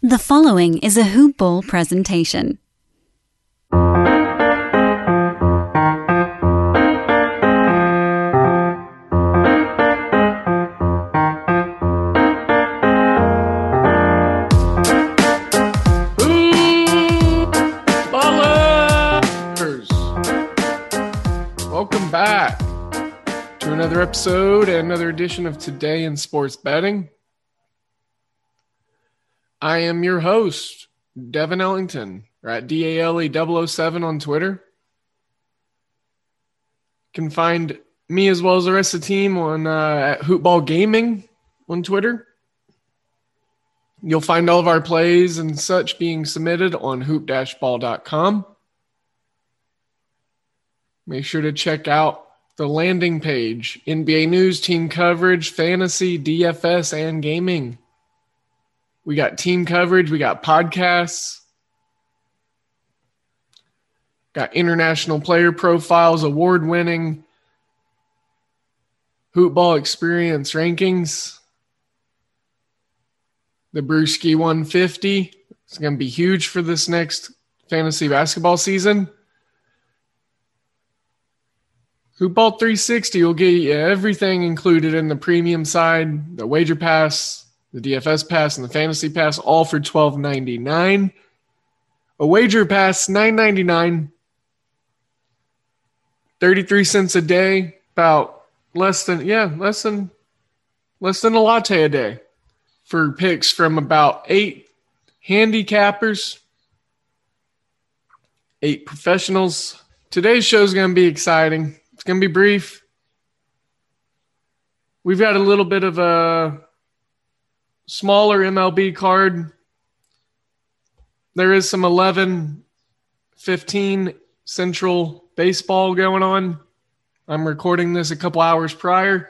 The following is a Hoop Ball presentation. Welcome back to another episode and another edition of Today in Sports Betting. I am your host, Devin Ellington, at DALE007 on Twitter. You can find me as well as the rest of the team on uh, at Hoopball Gaming on Twitter. You'll find all of our plays and such being submitted on hoop-ball.com. Make sure to check out the landing page, NBA news, team coverage, fantasy, DFS, and gaming. We got team coverage, we got podcasts, got international player profiles, award winning hoopball experience rankings. The Bruski 150 is going to be huge for this next fantasy basketball season. Hoopball 360 will get you everything included in the premium side, the wager pass, the DFS pass, and the fantasy pass, all for $12.99. A wager pass, $9.99. 33 cents a day, about less than, yeah, less than, less than a latte a day for picks from about eight handicappers, eight professionals. Today's show is going to be exciting. It's going to be brief. We've got a little bit of a smaller MLB card. There is some 11 15 Central baseball going on. I'm recording this a couple hours prior.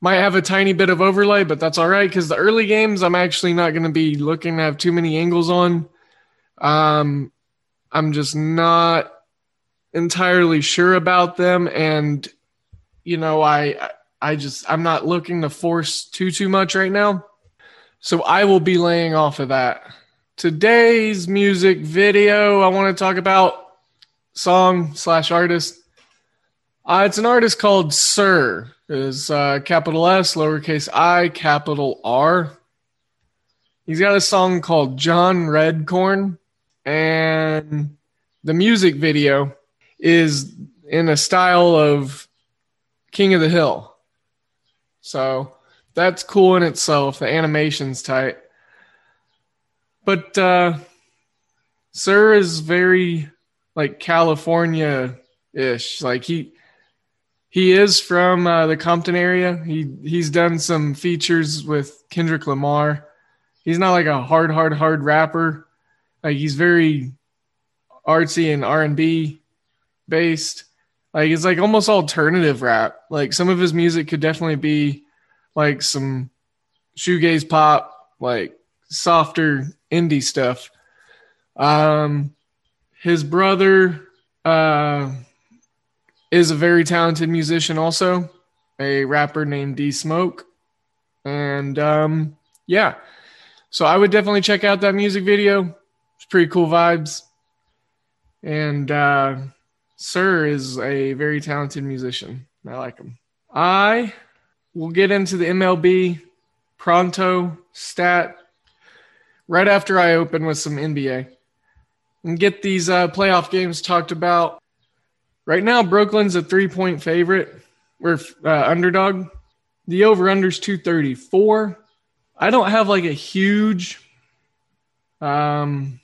Might have a tiny bit of overlay, but that's all right because the early games I'm actually not going to be looking to have too many angles on. Um, I'm just not entirely sure about them, and you know, I I just I'm not looking to force too too much right now. So I will be laying off of that. Today's music video I want to talk about song slash artist. Uh, it's an artist called Sir. Is uh, capital S, lowercase I, capital R. He's got a song called John Redcorn, and the music video is in a style of King of the Hill. So that's cool in itself. The animation's tight. But uh, Sir is very like California ish. Like he he is from uh, the Compton area. He he's done some features with Kendrick Lamar. He's not like a hard, hard, hard rapper. Like he's very artsy and R and B based. Like it's like almost alternative rap. Like some of his music could definitely be like some shoegaze pop, like softer indie stuff. Um, his brother uh, is a very talented musician, also a rapper named D Smoke, and um, yeah. So I would definitely check out that music video. It's pretty cool vibes, and uh, Sir is a very talented musician. I like him. I will get into the MLB pronto stat right after I open with some NBA and get these uh, playoff games talked about. Right now, Brooklyn's a three point favorite. We're uh, underdog. The over under's 234. I don't have like a huge um,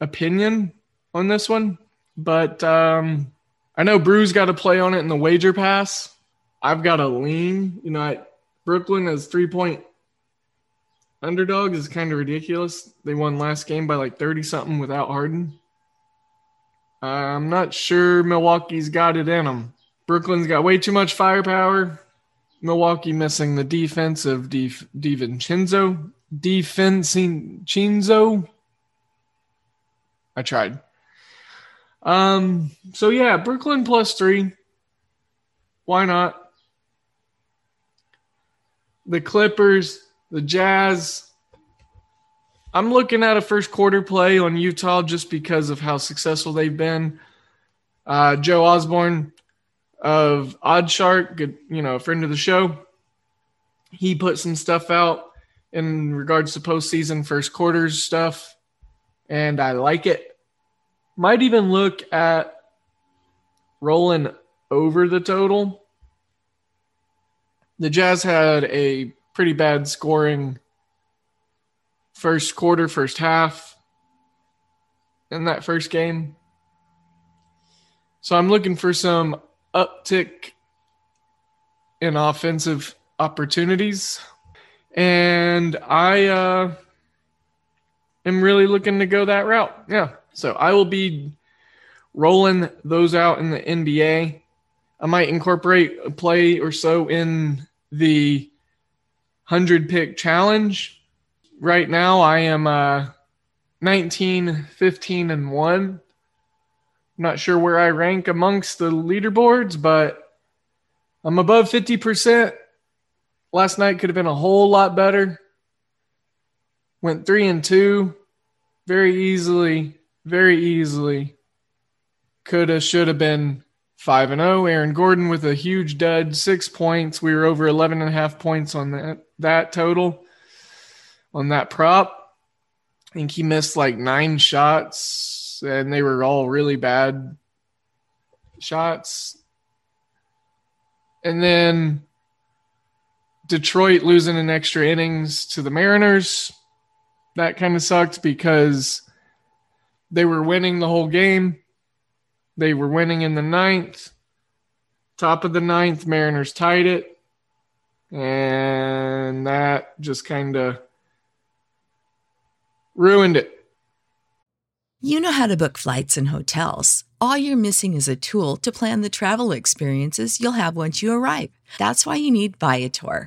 opinion on this one, but um, I know Brew's got to play on it in the wager pass. I've got a lean. You know, I, Brooklyn as three point underdog is kind of ridiculous. They won last game by like 30 something without Harden. Uh, I'm not sure Milwaukee's got it in them. Brooklyn's got way too much firepower. Milwaukee missing the defense of Di, DiVincenzo. DiVincenzo. I tried. Um, so yeah, Brooklyn plus three. Why not? The Clippers, the Jazz. I'm looking at a first quarter play on Utah just because of how successful they've been. Uh, Joe Osborne of OddsShark, good, you know, a friend of the show. He put some stuff out in regards to postseason first quarters stuff, and I like it. Might even look at rolling over the total. The Jazz had a pretty bad scoring first quarter, first half in that first game. So I'm looking for some uptick in offensive opportunities. And I uh, am really looking to go that route. Yeah. So I will be rolling those out in the NBA. I might incorporate a play or so in the 100 pick challenge. Right now, I am uh, 19, 15, and 1 not sure where I rank amongst the leaderboards, but I'm above 50%. Last night could have been a whole lot better. Went three and two very easily, very easily. Could have, should have been 5 and 0. Aaron Gordon with a huge dud, six points. We were over 11 and a half points on that, that total on that prop. I think he missed like nine shots and they were all really bad shots. And then Detroit losing an extra innings to the Mariners. That kind of sucked because they were winning the whole game. They were winning in the ninth. Top of the ninth, Mariners tied it. And that just kind of ruined it. You know how to book flights and hotels. All you're missing is a tool to plan the travel experiences you'll have once you arrive. That's why you need Viator.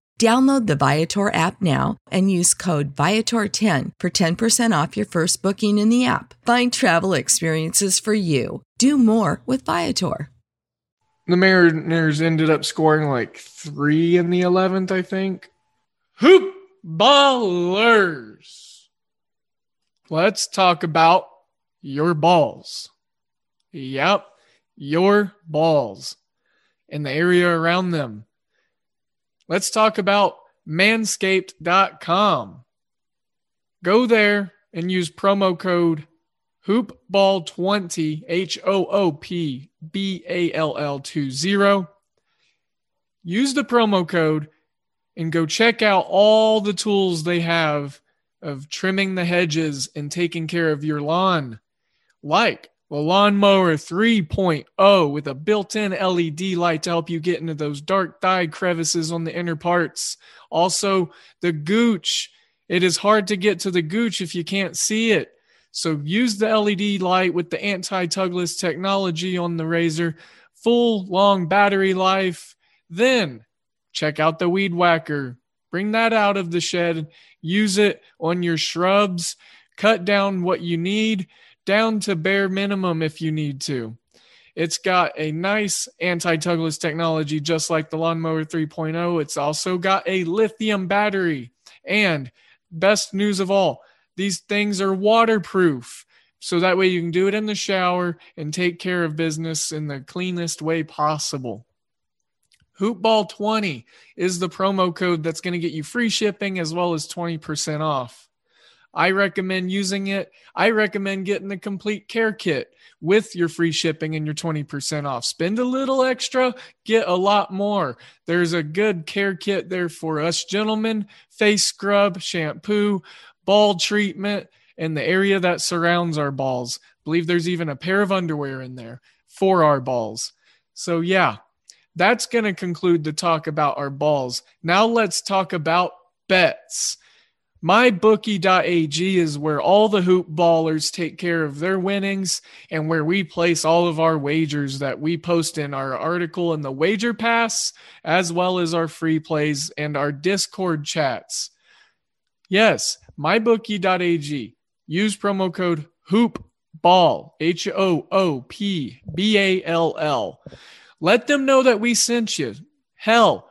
Download the Viator app now and use code Viator10 for 10% off your first booking in the app. Find travel experiences for you. Do more with Viator. The Mariners ended up scoring like three in the 11th, I think. Hoop ballers. Let's talk about your balls. Yep, your balls and the area around them let's talk about manscaped.com. Go there and use promo code hoopball20 H O O P B A L L 20. Use the promo code and go check out all the tools they have of trimming the hedges and taking care of your lawn, like the Lawnmower 3.0 with a built in LED light to help you get into those dark thigh crevices on the inner parts. Also, the Gooch. It is hard to get to the Gooch if you can't see it. So use the LED light with the anti-tugless technology on the razor, full long battery life. Then check out the weed whacker. Bring that out of the shed, use it on your shrubs, cut down what you need down to bare minimum if you need to. It's got a nice anti tugless technology, just like the Lawnmower 3.0. It's also got a lithium battery. And best news of all, these things are waterproof. So that way you can do it in the shower and take care of business in the cleanest way possible. Hoopball20 is the promo code that's going to get you free shipping as well as 20% off. I recommend using it. I recommend getting the complete care kit with your free shipping and your 20% off. Spend a little extra, get a lot more. There's a good care kit there for us gentlemen face scrub, shampoo, ball treatment, and the area that surrounds our balls. I believe there's even a pair of underwear in there for our balls. So, yeah, that's going to conclude the talk about our balls. Now let's talk about bets. MyBookie.ag is where all the hoop ballers take care of their winnings and where we place all of our wagers that we post in our article in the Wager Pass, as well as our free plays and our Discord chats. Yes, MyBookie.ag. Use promo code HOOPBALL, H O O P B A L L. Let them know that we sent you. Hell,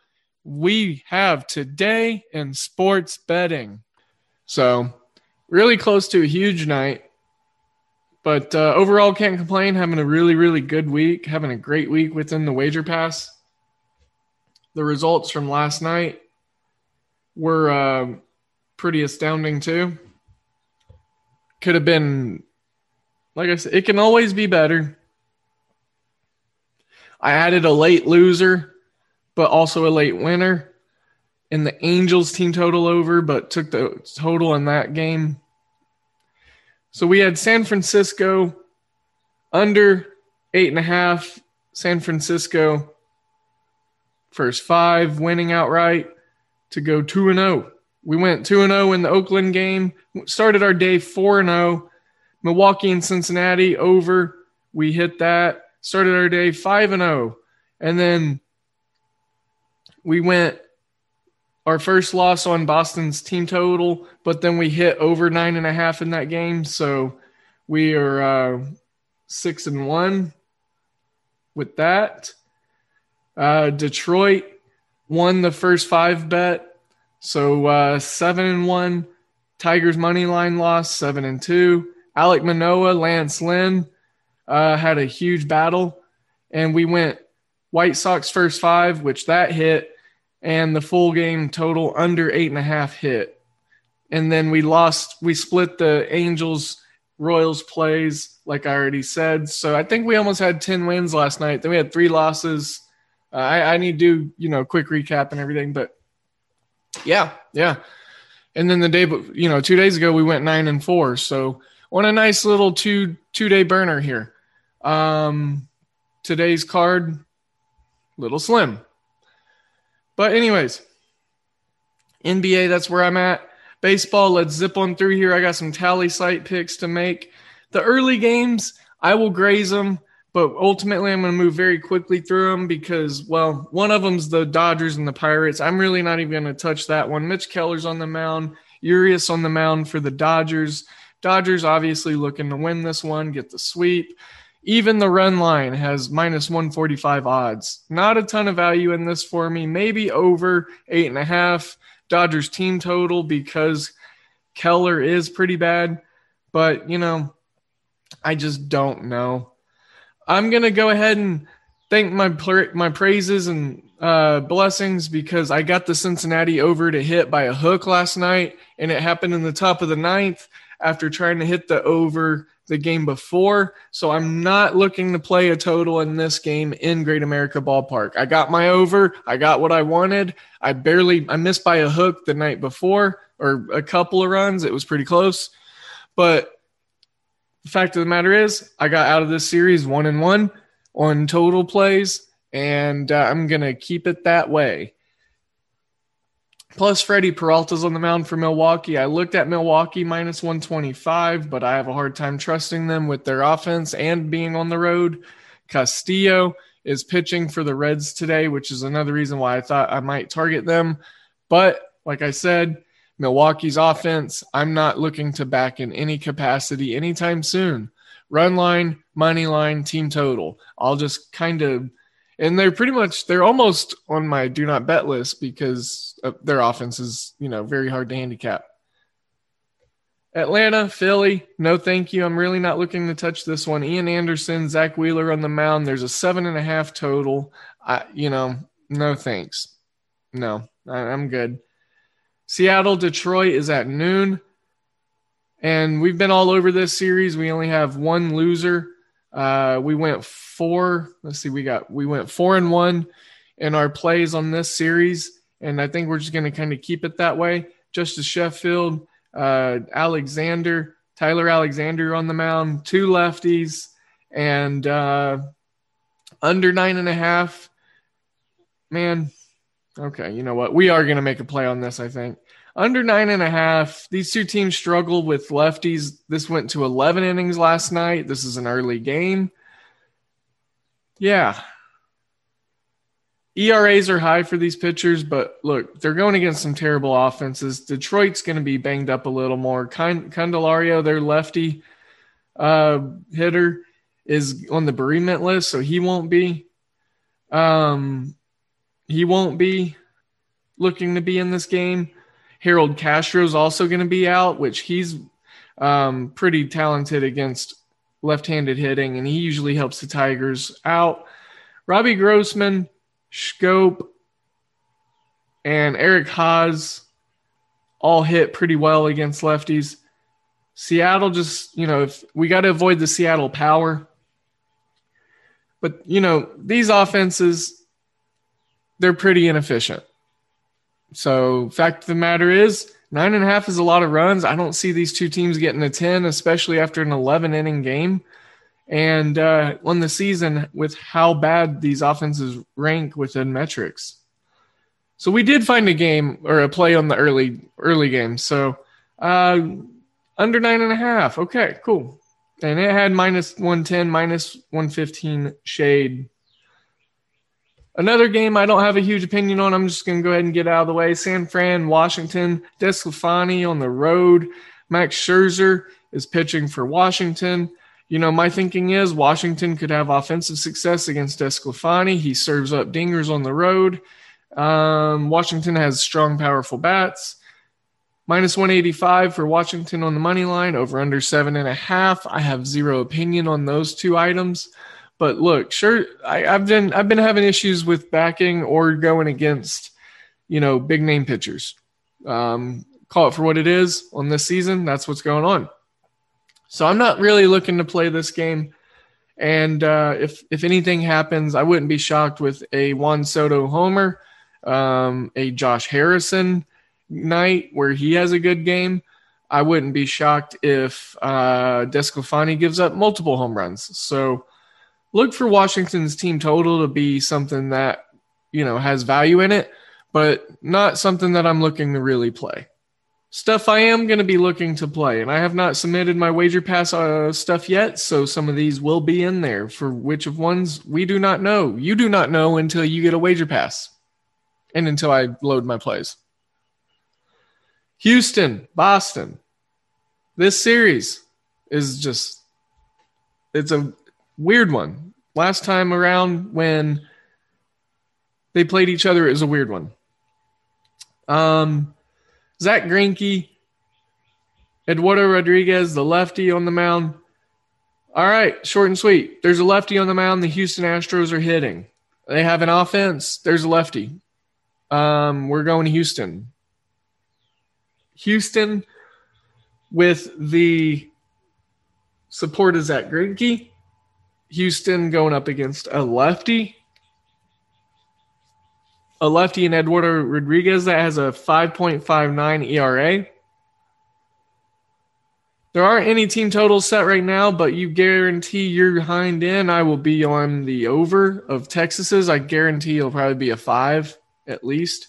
we have today in sports betting. So, really close to a huge night. But uh, overall, can't complain. Having a really, really good week. Having a great week within the wager pass. The results from last night were uh, pretty astounding, too. Could have been, like I said, it can always be better. I added a late loser but also a late winner. And the Angels team total over, but took the total in that game. So we had San Francisco under eight and a half. San Francisco first five winning outright to go 2 and 0. We went 2 and 0 in the Oakland game. Started our day 4 and 0. Milwaukee and Cincinnati over. We hit that. Started our day 5 and 0. And then we went our first loss on Boston's team total, but then we hit over nine and a half in that game. So we are uh, six and one with that. Uh, Detroit won the first five bet. So uh, seven and one. Tigers money line loss, seven and two. Alec Manoah, Lance Lynn uh, had a huge battle. And we went White Sox first five, which that hit, and the full game total under eight and a half hit. And then we lost, we split the Angels Royals plays, like I already said. So I think we almost had 10 wins last night. Then we had three losses. Uh, I, I need to do, you know, quick recap and everything, but yeah, yeah. And then the day, you know, two days ago we went nine and four. So on a nice little two two day burner here. Um, today's card, little slim. But, anyways, NBA, that's where I'm at. Baseball, let's zip on through here. I got some tally site picks to make. The early games, I will graze them. but ultimately I'm going to move very quickly through them because, well, one of them's the Dodgers and the Pirates. I'm really not even going to touch that one. Mitch Keller's on the mound, Urias on the mound for the Dodgers. Dodgers obviously looking to win this one, get the sweep. Even the run line has minus 145 odds. Not a ton of value in this for me. Maybe over eight and a half. Dodgers team total because Keller is pretty bad. But, you know, I just don't know. I'm going to go ahead and thank my my praises and uh, blessings because I got the Cincinnati over to hit by a hook last night, and it happened in the top of the ninth after trying to hit the over the game before. So I'm not looking to play a total in this game in Great America Ballpark. I got my over. I got what I wanted. I barely I missed by a hook the night before or a couple of runs. It was pretty close. But the fact of the matter is, I got out of this series one and one on total plays, and uh, I'm going to keep it that way. Plus, Freddie Peralta's on the mound for Milwaukee. I looked at Milwaukee minus 125, but I have a hard time trusting them with their offense and being on the road. Castillo is pitching for the Reds today, which is another reason why I thought I might target them. But like I said, Milwaukee's offense, I'm not looking to back in any capacity anytime soon. Run line, money line, team total. I'll just kind of and they're pretty much they're almost on my do not bet list because uh, their offense is you know very hard to handicap. Atlanta, Philly, no thank you. I'm really not looking to touch this one. Ian Anderson, Zack Wheeler on the mound. There's a seven and a half total. I, you know, no thanks. No, I, I'm good. Seattle, Detroit is at noon. And we've been all over this series. We only have one loser. Uh, we went four. Let's see, we got we went four and one in our plays on this series, and I think we're just going to kind of keep it that way. Justus Sheffield, uh, Alexander, Tyler Alexander on the mound, two lefties, and uh, under nine and a half. Man, okay, you know what? We are going to make a play on this. I think under nine and a half. These two teams struggle with lefties. This went to 11 innings last night. This is an early game. Yeah. ERAs are high for these pitchers, but look, they're going against some terrible offenses. Detroit's going to be banged up a little more. Candelario, their lefty uh, hitter, is on the bereavement list, so he won't be. Um, he won't be looking to be in this game. Harold Castro is also going to be out, which he's um, pretty talented against left-handed hitting, and he usually helps the Tigers out. Robbie Grossman, Schoop, and Eric Haase all hit pretty well against lefties. Seattle just, you know, if we got to avoid the Seattle power. But, you know, these offenses, they're pretty inefficient. So, fact of the matter is, nine and a half is a lot of runs. I don't see these two teams getting a 10, especially after an 11 inning game. And uh, on the season, with how bad these offenses rank within metrics. So we did find a game or a play on the early early game. So uh, under nine and a half. Okay, cool. And it had minus 110, minus 115 shade Another game I don't have a huge opinion on. I'm just going to go ahead and get out of the way. San Fran, Washington, DeSclafani on the road. Max Scherzer is pitching for Washington. You know, my thinking is Washington could have offensive success against DeSclafani. He serves up dingers on the road. Um, Washington has strong, powerful bats. Minus 185 for Washington on the money line, over under seven and a half. I have zero opinion on those two items. But look, sure, I, have been I've been having issues with backing or going against, you know, big name pitchers. Um, call it for what it is on this season. That's what's going on. So I'm not really looking to play this game. And uh, if if anything happens, I wouldn't be shocked with a Juan Soto homer, um, a Josh Harrison night where he has a good game. I wouldn't be shocked if uh, DeSclafani gives up multiple home runs. So look for Washington's team total to be something that, you know, has value in it, but not something that I'm looking to really play. stuff I am going to be looking to play, and I have not submitted my wager pass uh, stuff yet, so some of these will be in there. For which of ones we do not know. You do not know until you get a wager pass, and until I load my plays. Houston, Boston. This series is just it's a weird one. Last time around when they played each other, it was a weird one. Um, Zack Greinke, Eduardo Rodriguez, the lefty on the mound. All right, short and sweet. There's a lefty on the mound. The Houston Astros are hitting. They have an offense. There's a lefty. Um, we're going to Houston. Houston with the support of Zack Greinke. Houston going up against a lefty a lefty in Eduardo Rodriguez that has a 5.59 ERA. There aren't any team totals set right now, but you guarantee you're behind in. I will be on the over of Texas's. I guarantee it'll probably be a five at least.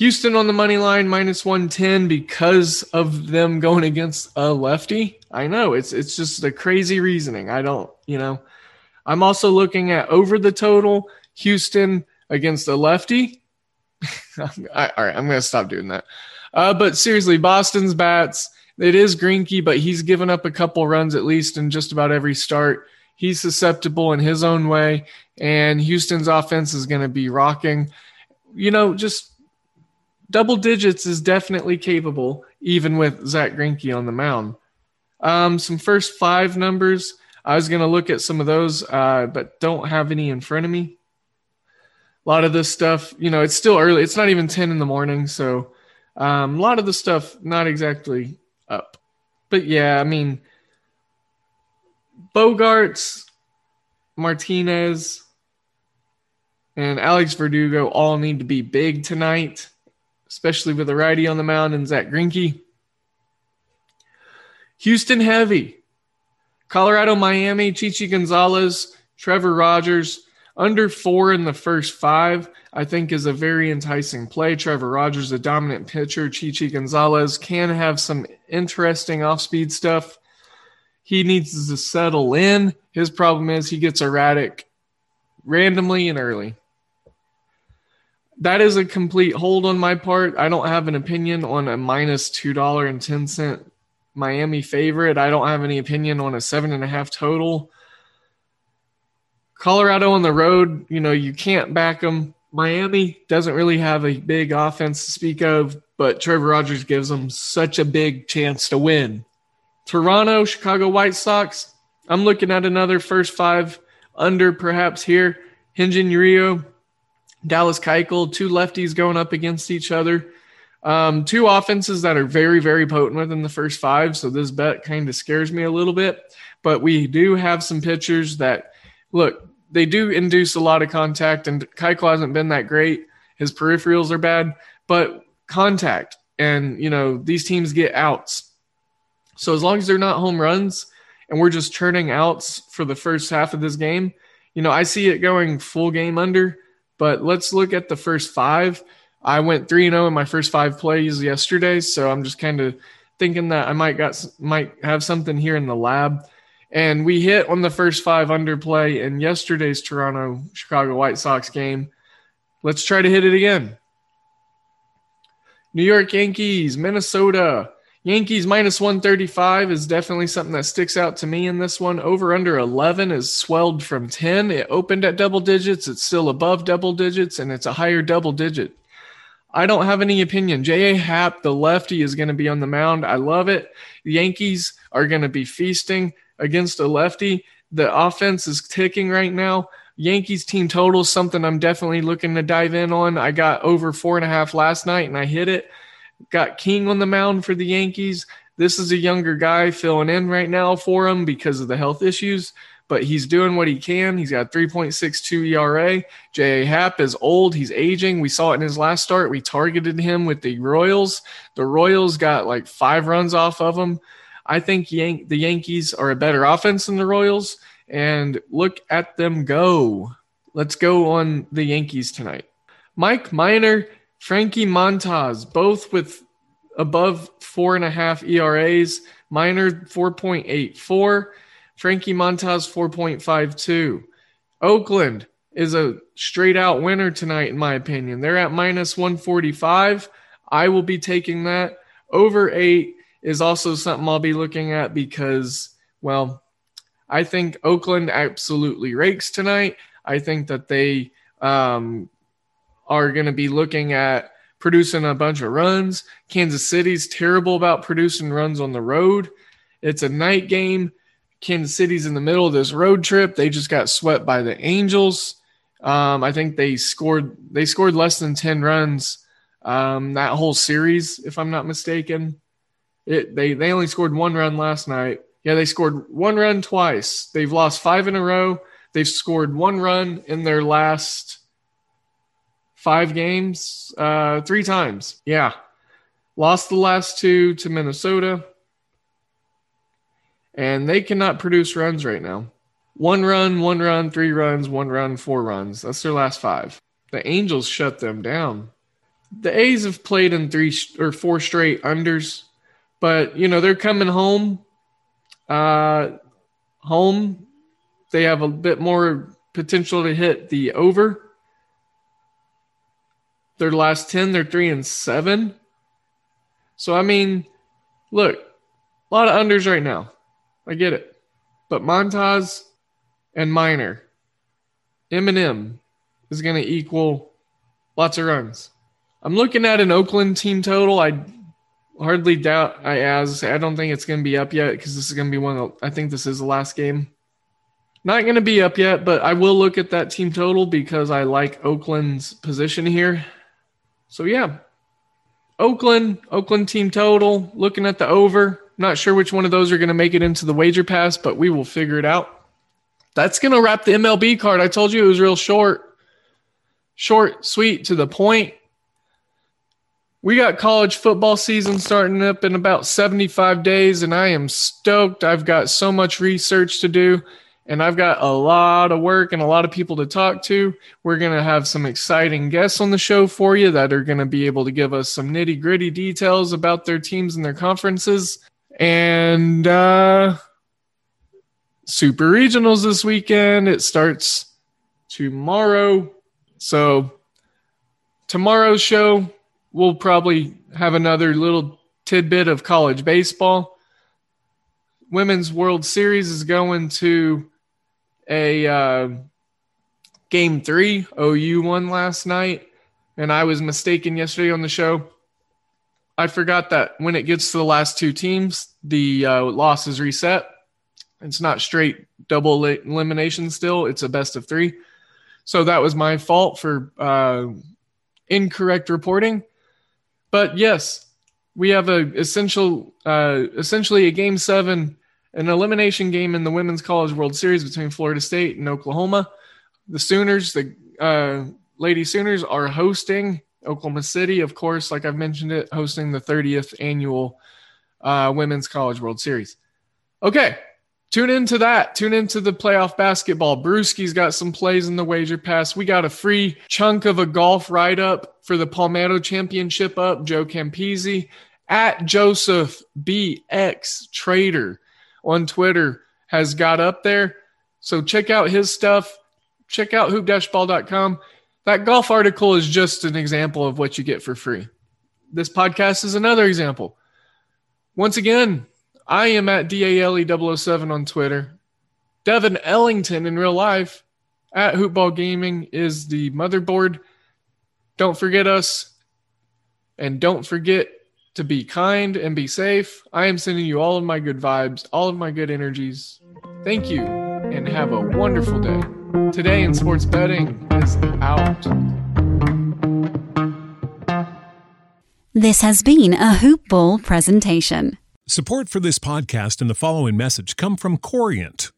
Houston on the money line minus 110 because of them going against a lefty. I know it's it's just a crazy reasoning. I don't, you know. I'm also looking at over the total Houston against a lefty. all right, I'm going to stop doing that. Uh, but seriously, Boston's bats. It is Greinke, but he's given up a couple runs at least in just about every start. He's susceptible in his own way, and Houston's offense is going to be rocking. You know, just double digits is definitely capable, even with Zack Greinke on the mound. Um, some first five numbers. I was going to look at some of those, uh, but don't have any in front of me a lot of this stuff, you know, it's still early. It's not even 10 in the morning. So um, a lot of the stuff not exactly up. But yeah, I mean, Bogaerts, Martinez, and Alex Verdugo all need to be big tonight, especially with a righty on the mound and Zack Greinke. Houston heavy. Colorado, Miami, Chichi Gonzalez, Trevor Rogers, under four in the first five, I think, is a very enticing play. Trevor Rogers, a dominant pitcher. Chichi Gonzalez can have some interesting off speed stuff. He needs to settle in. His problem is he gets erratic randomly and early. That is a complete hold on my part. I don't have an opinion on a minus $2.10 Miami favorite. I don't have any opinion on a seven and a half total. Colorado on the road, you know, you can't back them. Miami doesn't really have a big offense to speak of, but Trevor Rogers gives them such a big chance to win. Toronto, Chicago White Sox, I'm looking at another first five under perhaps here. Hyun-Jin Ryu, Dallas Keuchel, two lefties going up against each other. Um, two offenses that are very, very potent within the first five. So this bet kind of scares me a little bit. But we do have some pitchers that look, they do induce a lot of contact, and Keuchel hasn't been that great. His peripherals are bad, but contact, and you know these teams get outs. So as long as they're not home runs, and we're just churning outs for the first half of this game, you know I see it going full game under. But let's look at the first five. I went three and zero oh in my first five plays yesterday, so I'm just kind of thinking that I might got might have something here in the lab. And we hit on the first five underplay in yesterday's Toronto Chicago White Sox game. Let's try to hit it again. New York Yankees, Minnesota. Yankees minus 135 is definitely something that sticks out to me in this one. Over under 11 is swelled from 10. It opened at double digits. It's still above double digits, and it's a higher double digit. I don't have any opinion. J.A. Happ, the lefty, is going to be on the mound. I love it. The Yankees are going to be feasting against a lefty. The offense is ticking right now. Yankees team total is something I'm definitely looking to dive in on. I got over four and a half last night and I hit it. Got King on the mound for the Yankees. This is a younger guy filling in right now for him because of the health issues, but he's doing what he can. He's got 3.62 ERA. J.A. Happ is old. He's aging. We saw it in his last start. We targeted him with the Royals. The Royals got like five runs off of him. I think Yan- the Yankees are a better offense than the Royals, and look at them go. Let's go on the Yankees tonight. Mike Minor, Frankie Montas, both with above four and a half ERAs. Minor 4.84. Frankie Montas 4.52. Oakland is a straight out winner tonight, in my opinion. They're at minus 145. I will be taking that. Over eight is also something I'll be looking at because, well, I think Oakland absolutely rakes tonight. I think that they um, are going to be looking at producing a bunch of runs. Kansas City's terrible about producing runs on the road. It's a night game. Kansas City's in the middle of this road trip. They just got swept by the Angels. Um, I think they scored they scored less than 10 runs um, that whole series, if I'm not mistaken. It they they only scored one run last night. Yeah, they scored one run twice. They've lost five in a row. They've scored one run in their last five games, uh, three times. Yeah. Lost the last two to Minnesota. And they cannot produce runs right now. One run, one run, three runs, one run, four runs. That's their last five. The Angels shut them down. The A's have played in three or four straight unders, but you know they're coming home. Uh, home, they have a bit more potential to hit the over. Their last 10, they're three and seven. So, I mean, look, a lot of unders right now. I get it. But Montas and Minor, Eminem is going to equal lots of runs. I'm looking at an Oakland team total. I hardly doubt I as I don't think it's going to be up yet because this is going to be one of the, I think this is the last game. Not going to be up yet, but I will look at that team total because I like Oakland's position here. So yeah, Oakland, Oakland team total, looking at the over. Not sure which one of those are going to make it into the wager pass, but we will figure it out. That's going to wrap the MLB card. I told you it was real short, short, sweet, to the point. We got college football season starting up in about 75 days, and I am stoked. I've got so much research to do and I've got a lot of work and a lot of people to talk to. We're going to have some exciting guests on the show for you that are going to be able to give us some nitty gritty details about their teams and their conferences. And uh, Super Regionals this weekend. It starts tomorrow. So, tomorrow's show, we'll probably have another little tidbit of college baseball. Women's World Series is going to a uh, game three. OU won last night, and I was mistaken yesterday on the show. I forgot that when it gets to the last two teams, the uh, loss is reset. It's not straight double elimination still, it's a best of three. So that was my fault for uh, incorrect reporting. But yes, we have a essential, uh, essentially a game seven an elimination game in the Women's College World Series between Florida State and Oklahoma. The Sooners, the uh, Lady Sooners, are hosting Oklahoma City, of course, like I've mentioned it, hosting the 30th annual uh, Women's College World Series. Okay, tune into that. Tune into the playoff basketball. Bruski's got some plays in the wager pass. We got a free chunk of a golf ride up for the Palmetto Championship up. Joe Campisi at Joseph BX Trader on Twitter has got up there. So check out his stuff. Check out hoop-ball.com. That golf article is just an example of what you get for free. This podcast is another example. Once again, I am at DALE007 on Twitter. Devin Ellington in real life at Hoopball Gaming is the motherboard. Don't forget us. And don't forget to be kind and be safe. I am sending you all of my good vibes, all of my good energies. Thank you and have a wonderful day. Today in sports betting is out. This has been a Hoop Ball presentation. Support for this podcast and the following message come from Corient